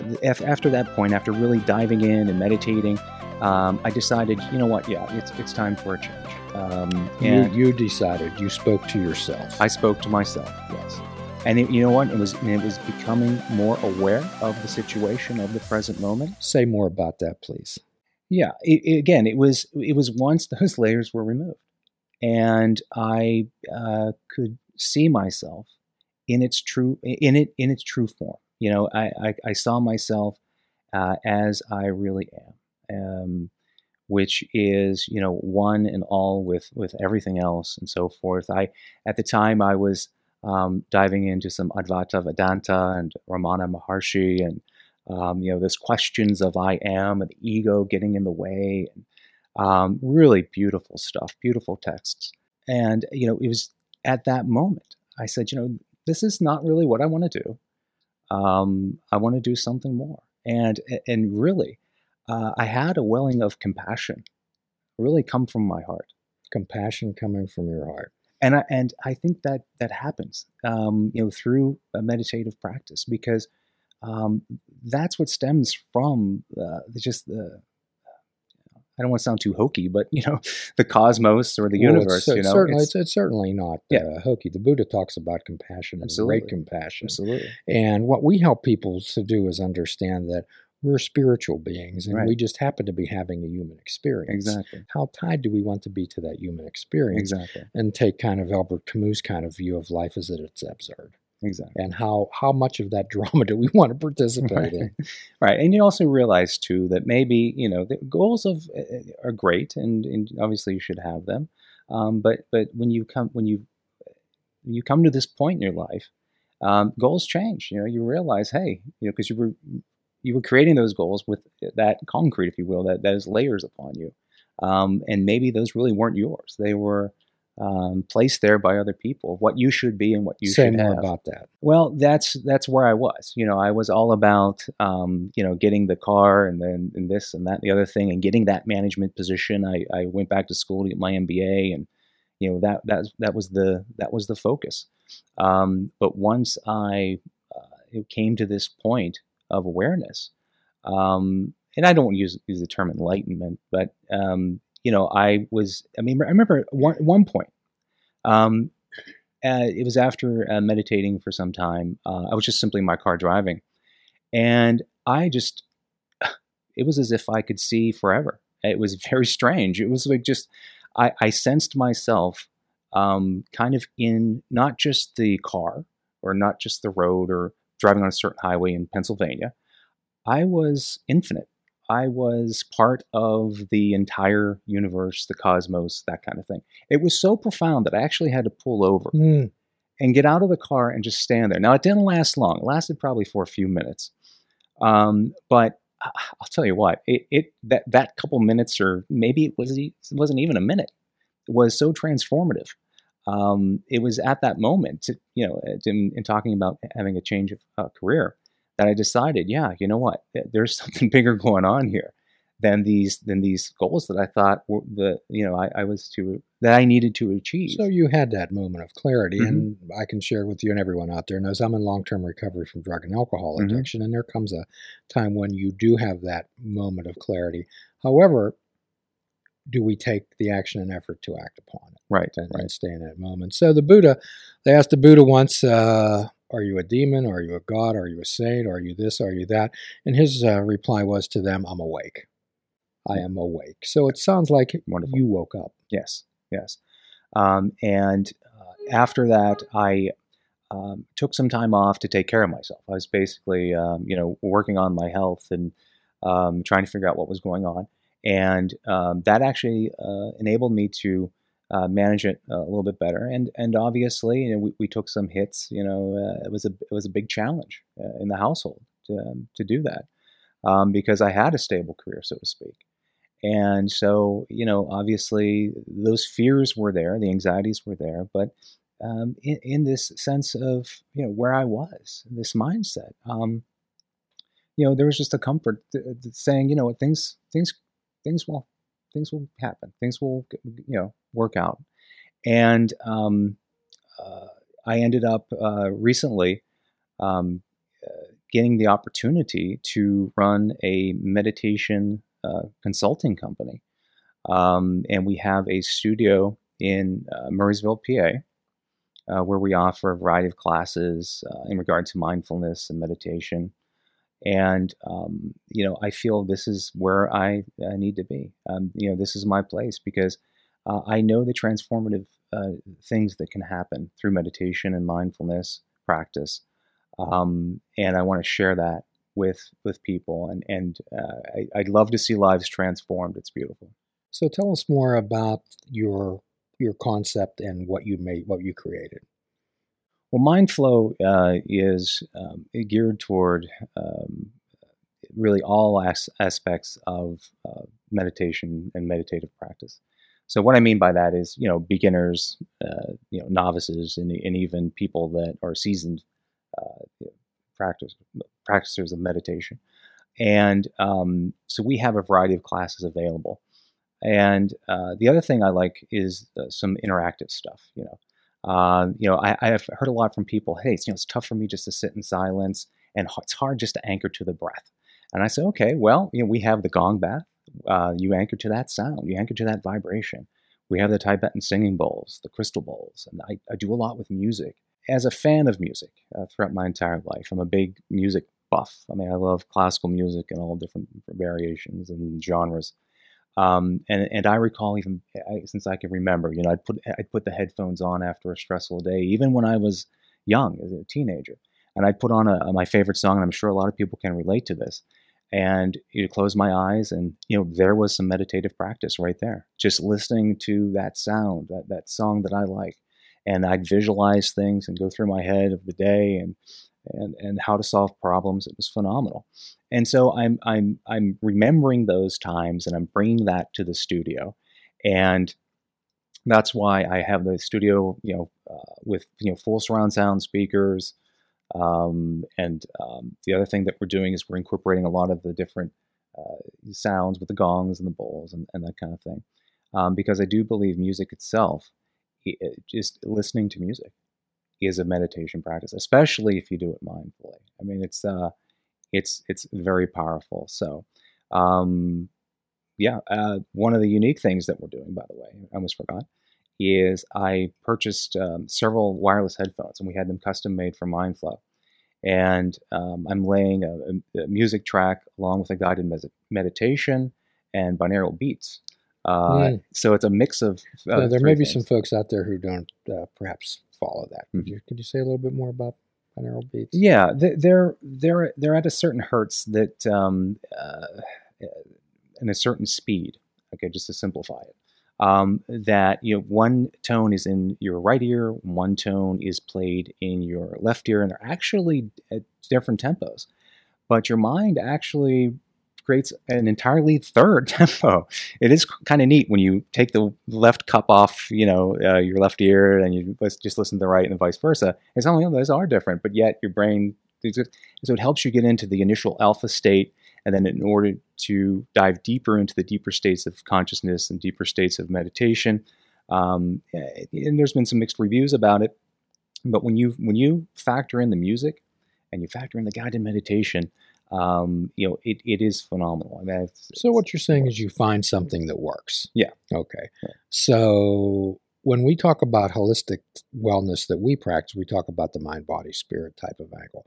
uh, after that point, after really diving in and meditating, um, I decided, you know what? Yeah, it's it's time for a change. Um, You, you decided. You spoke to yourself. I spoke to myself. Yes, and it, you know what? It was it was becoming more aware of the situation of the present moment. Say more about that, please. Yeah. It, it- again, it was it was once those layers were removed, and I uh, could see myself in its true in it in its true form. You know, I I, I saw myself uh, as I really am, um, which is you know one and all with with everything else and so forth. I at the time I was um, diving into some Advaita Vedanta and Ramana Maharshi and um, you know, this questions of I am and the ego getting in the way, and um, really beautiful stuff, beautiful texts. And you know, it was at that moment I said, you know, this is not really what I want to do. Um, I want to do something more, and and really, uh, I had a welling of compassion, really come from my heart Compassion coming from your heart. and I, and I think that that happens, um, you know, through a meditative practice because um, that's what stems from uh, just the. I don't want to sound too hokey, but you know, the cosmos or the Well, it's universe—you know, certainly, it's- it's, it's certainly not Yeah. uh, hokey. The Buddha talks about compassion and great compassion. absolutely And what we help people to do is understand that we're spiritual beings and Right. we just happen to be having a human experience. exactly, How tied do we want to be to that human experience? exactly, And take kind of Albert Camus' kind of view of life is that it's absurd. Exactly. And how, how much of that drama do we want to participate in? Right, and you also realize too that maybe you know the goals of uh, are great, and, and obviously you should have them. Um, but but when you come when you when you come to this point in your life, um, goals change. You know, you realize, hey, you know, because you were you were creating those goals with that concrete, if you will, that those layers upon you, um, and maybe those really weren't yours. They were um, placed there by other people. What you should be and what you Say should more have. about that. Well, that's that's where I was. You know, I was all about um, you know getting the car and then and this and that and the other thing and getting that management position. I, I went back to school to get my MBA and you know that that that was the that was the focus. Um, but once I uh, came to this point of awareness, um, and I don't use use the term enlightenment, but um, you know, I was. I mean, I remember one one point. Um, uh, it was after uh, meditating for some time. Uh, I was just simply in my car driving, and I just, it was as if I could see forever. It was very strange. It was like just, I, I sensed myself um, kind of in not just the car or not just the road or driving on a certain highway in Pennsylvania. I was infinite. I was part of the entire universe, the cosmos, that kind of thing. It was so profound that I actually had to pull over Hmm. and get out of the car and just stand there. Now it didn't last long; it lasted probably for a few minutes. Um, but I- I'll tell you what, it, it that that couple minutes, or maybe it was it wasn't even a minute, was so transformative. Um, it was at that moment, to, you know, in, in talking about having a change of uh, career, that I decided, yeah, you know what, there's something bigger going on here than these than these goals that I thought were the you know I, I was to that I needed to achieve. So you had that moment of clarity, Mhm. and I can share with you and everyone out there knows I'm in long-term recovery from drug and alcohol Mhm. addiction, and there comes a time when you do have that moment of clarity. However, do we take the action and effort to act upon it right, and, right. and stay in that moment? So the Buddha, they asked the Buddha once, uh, "Are you a demon? Are you a god? Are you a saint? Are you this? Are you that?" And his uh, reply was to them, "I'm awake. I am awake." So it sounds like Wonderful. you woke up. Yes, yes. Um, and uh, after that, I um, took some time off to take care of myself. I was basically, um, you know, working on my health and um, trying to figure out what was going on, and um, that actually uh, enabled me to uh, manage it a little bit better. And and obviously, you know, we, we took some hits. You know, uh, it was a it was a big challenge uh, in the household to um, to do that um, because I had a stable career, so to speak. And so, you know, obviously those fears were there, the anxieties were there, but um, in, in this sense of, you know, where I was, this mindset, um, you know, there was just a comfort th- th- saying, you know, things, things, things will, things will happen, things will, you know, work out. And um, uh, I ended up uh, recently um, uh, getting the opportunity to run a meditation uh, consulting company. Um, and we have a studio in uh, Murrysville, PA, where we offer a variety of classes in regard to mindfulness and meditation. And um, you know, I feel this is where I, I need to be. Um, you know, this is my place because uh, I know the transformative uh, things that can happen through meditation and mindfulness practice, um, and I want to share that with with people. And and uh, I, I'd love to see lives transformed. It's beautiful. So tell us more about your your concept and what you made, what you created. Well, MindFlow uh, is um, geared toward um, really all as- aspects of uh, meditation and meditative practice. So, what I mean by that is, you know, beginners, uh, you know, novices, and, and, even people that are seasoned uh, practice practitioners of meditation. And um, so, we have a variety of classes available. And uh, the other thing I like is uh, some interactive stuff. You know, uh, you know, I, have heard a lot from people. Hey, it's, you know, it's tough for me just to sit in silence, and it's hard just to anchor to the breath. And I say, okay, well, you know, we have the gong bath. Uh, you anchor to that sound. You anchor to that vibration. We have the Tibetan singing bowls, the crystal bowls, and I, I do a lot with music. As a fan of music uh, throughout my entire life, I'm a big music buff. I mean, I love classical music and all different variations and genres. Um, and and I recall even since I can remember, you know, I'd put I'd put the headphones on after a stressful day, even when I was young as a teenager, and I'd put on a, a, my favorite song, and I'm sure a lot of people can relate to this. And you close my eyes, and you know there was some meditative practice right there, just listening to that sound, that that song that I like, and I'd visualize things and go through my head of the day and and and how to solve problems. It was phenomenal. And so I'm I'm I'm remembering those times and I'm bringing that to the studio, and that's why I have the studio, you know, uh, with you know full surround sound speakers. Um, and um, the other thing that we're doing is we're incorporating a lot of the different uh, sounds with the gongs and the bowls and, and that kind of thing, um, because I do believe music itself, it, just listening to music, is a meditation practice, especially if you do it mindfully. I mean, it's uh, it's it's very powerful. So, um, yeah, uh, one of the unique things that we're doing, by the way, I almost forgot, is I purchased um, several wireless headphones, and we had them custom made for MindFlow. And um, I'm laying a, a, music track along with a guided med- meditation and binaural beats. Uh, mm. So it's a mix of. Uh, there may be things. some folks out there who don't uh, perhaps follow that. Could, mm-hmm. you, could you say a little bit more about binaural beats? Yeah, they're they're they're at a certain hertz that um, uh, in a certain speed. Okay, just to simplify it, um, that you know one tone is in your right ear, one tone is played in your left ear, and they're actually at different tempos. But your mind actually creates an entirely third tempo. It is kind of neat when you take the left cup off, you know, uh, your left ear, and you just listen to the right, and vice versa. It's only oh, those are different, but yet your brain. So it helps you get into the initial alpha state, and then in order to dive deeper into the deeper states of consciousness and deeper states of meditation, um, and there's been some mixed reviews about it, but when you when you factor in the music and you factor in the guided meditation, um, you know, it, it is phenomenal. I mean, it's, so what you're saying is you find something that works. Yeah. Okay. Yeah. So when we talk about holistic wellness that we practice, we talk about the mind, body, spirit type of angle.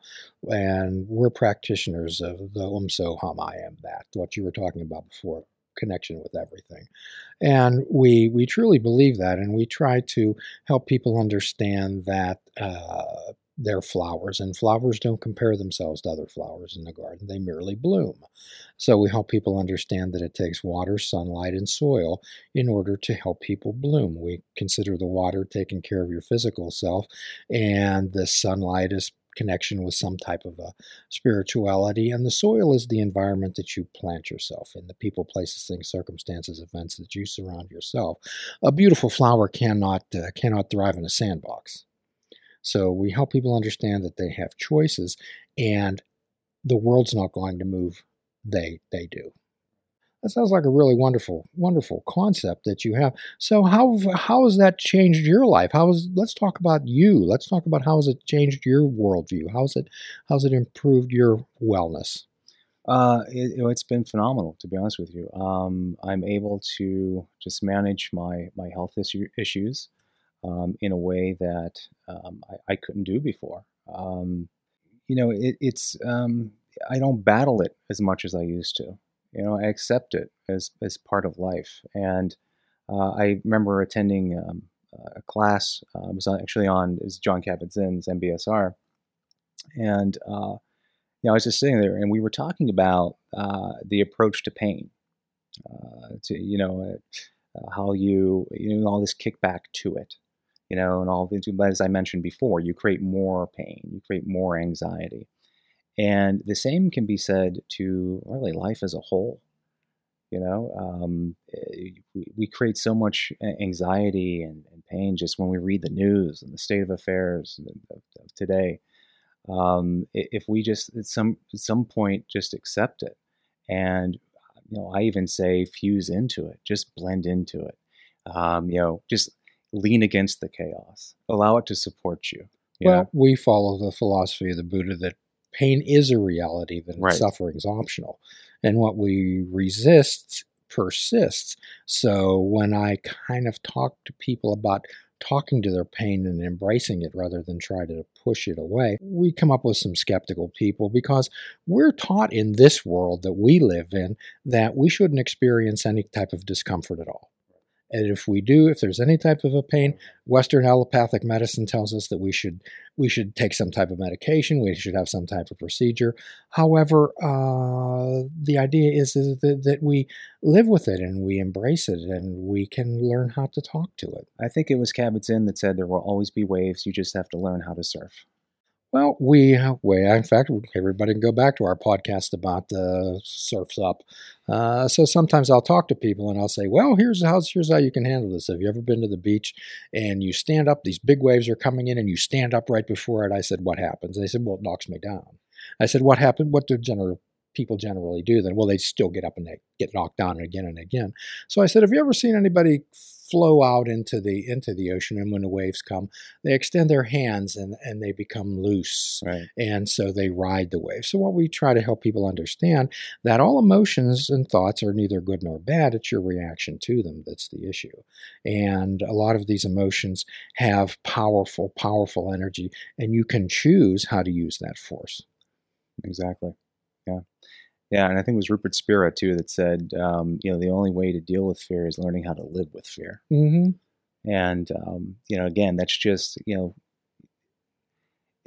And we're practitioners of the um so hum I am that, what you were talking about before, connection with everything. And we we truly believe that and we try to help people understand that uh, they're flowers, and flowers don't compare themselves to other flowers in the garden. They merely bloom. So we help people understand that it takes water, sunlight, and soil in order to help people bloom. We consider the water taking care of your physical self, and the sunlight is connection with some type of a spirituality, and the soil is the environment that you plant yourself in, the people, places, things, circumstances, events that you surround yourself. A beautiful flower cannot uh, cannot thrive in a sandbox. So we help people understand that they have choices and the world's not going to move, they they do. That sounds like a really wonderful, wonderful concept that you have. So how how has that changed your life? How is let's talk about you. Let's talk about how has it changed your worldview? How's it how's it improved your wellness? Uh, it, has been phenomenal, to be honest with you. Um, I'm able to just manage my my health issue, issues um, in a way that um, I, I, couldn't do before. Um, you know, it, it's um, I don't battle it as much as I used to. You know, I accept it as as part of life. And uh, I remember attending um, a class. Uh, was actually on is Jon Kabat-Zinn's MBSR, and uh, you know, I was just sitting there, and we were talking about uh, the approach to pain. Uh, to you know, uh, how you you know all this kickback to it, you know, and all things. But as I mentioned before, you create more pain, you create more anxiety. And the same can be said to really life as a whole. You know, um, eh, we, create so much anxiety and, and, pain just when we read the news and the state of affairs of, of today. Um, if we just at some at some point just accept it, and you know, I even say fuse into it, just blend into it. Um, you know, just lean against the chaos, allow it to support you. you well, know? we follow the philosophy of the Buddha that pain is a reality, that right. suffering is optional. And what we resist persists. So when I kind of talk to people about talking to their pain and embracing it rather than try to push it away, we come up with some skeptical people because we're taught in this world that we live in that we shouldn't experience any type of discomfort at all. And if we do, if there's any type of a pain, Western allopathic medicine tells us that we should we should take some type of medication, we should have some type of procedure. However, uh, the idea is, is that, that, we live with it and we embrace it and we can learn how to talk to it. I think it was Kabat-Zinn that said there will always be waves. You just have to learn how to surf. Well, we, we in fact, everybody can go back to our podcast about the surfs up. Uh, so sometimes I'll talk to people and I'll say, "Well, here's how here's how you can handle this. Have you ever been to the beach and you stand up? These big waves are coming in, and you stand up right before it." I said, "What happens?" They said, "Well, it knocks me down." I said, "What happened? What do general people generally do then? Well, they still get up and they get knocked down again and again." So I said, "Have you ever seen anybody flow out into the into the ocean and when the waves come they extend their hands and and they become loose right. and so they ride the wave so what we try to help people understand that all emotions and thoughts are neither good nor bad it's your reaction to them that's the issue. And a lot of these emotions have powerful powerful energy and you can choose how to use that force. Exactly. Yeah yeah, and I think it was Rupert Spira too that said, um, you know, the only way to deal with fear is learning how to live with fear. Mm-hmm. And um, you know, again, that's just you know,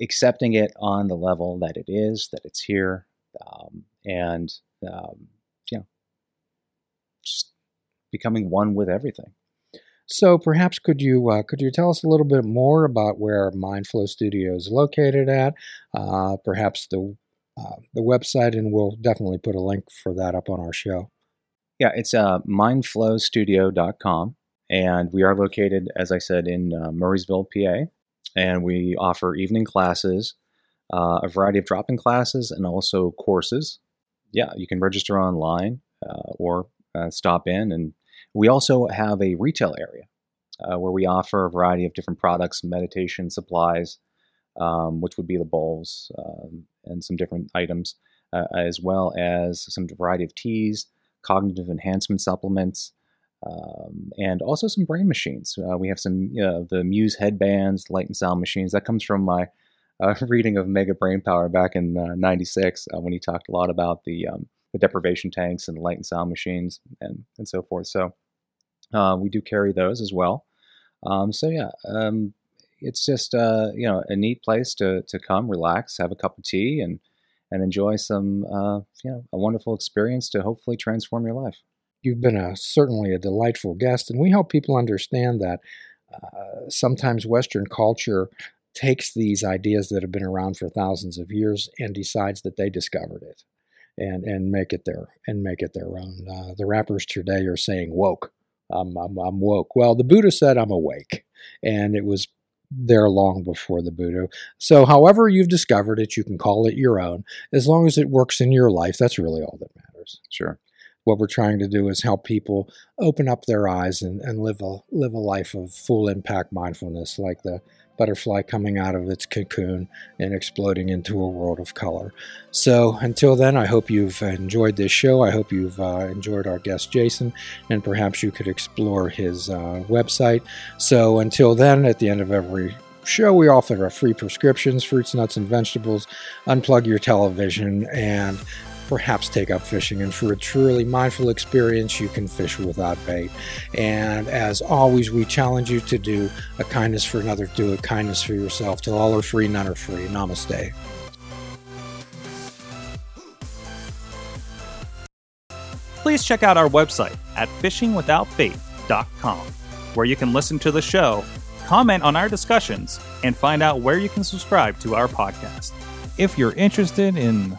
accepting it on the level that it is, that it's here, um, and um, you know, just becoming one with everything. So perhaps could you uh, could you tell us a little bit more about where Mindflow Studio is located at? Uh, perhaps the uh, the website, and we'll definitely put a link for that up on our show. Yeah, it's uh, mindflowstudio.com, and we are located, as I said, in uh, Murrysville, PA, and we offer evening classes, uh, a variety of drop-in classes, and also courses. Yeah, you can register online uh, or uh, stop in, and we also have a retail area uh, where we offer a variety of different products, meditation supplies, um, which would be the bowls um, and some different items, uh, as well as some variety of teas, cognitive enhancement supplements, um, and also some brain machines. Uh, we have some the Muse headbands, light and sound machines. That comes from my uh, reading of Mega Brain Power back in '96 uh, when he talked a lot about the um, the deprivation tanks and light and sound machines and and so forth. So uh, we do carry those as well. Um, so yeah, um, it's just uh, you know a neat place to to come, relax, have a cup of tea, and and enjoy some uh, you know a wonderful experience to hopefully transform your life. You've been a certainly a delightful guest, and we help people understand that uh, sometimes Western culture takes these ideas that have been around for thousands of years and decides that they discovered it and and make it their and make it their own. Uh, the rappers today are saying woke. I'm, I'm, I'm woke. Well, the Buddha said I'm awake, and it was there long before the Buddha. So, however you've discovered it, you can call it your own. As long as it works in your life, that's really all that matters. Sure. what we're trying to do is help people open up their eyes and, and live a live a life of full impact mindfulness, like the butterfly coming out of its cocoon and exploding into a world of color. So until then, I hope you've enjoyed this show. I hope you've uh, enjoyed our guest Jason, and perhaps you could explore his uh, website. So until then, at the end of every show, we offer free prescriptions, fruits, nuts, and vegetables. Unplug your television and perhaps take up fishing. And for a truly mindful experience, you can fish without bait. And as always, we challenge you to do a kindness for another, do a kindness for yourself. Till all are free, none are free. Namaste. Please check out our website at fishingwithoutbait.com, where you can listen to the show, comment on our discussions, and find out where you can subscribe to our podcast. If you're interested in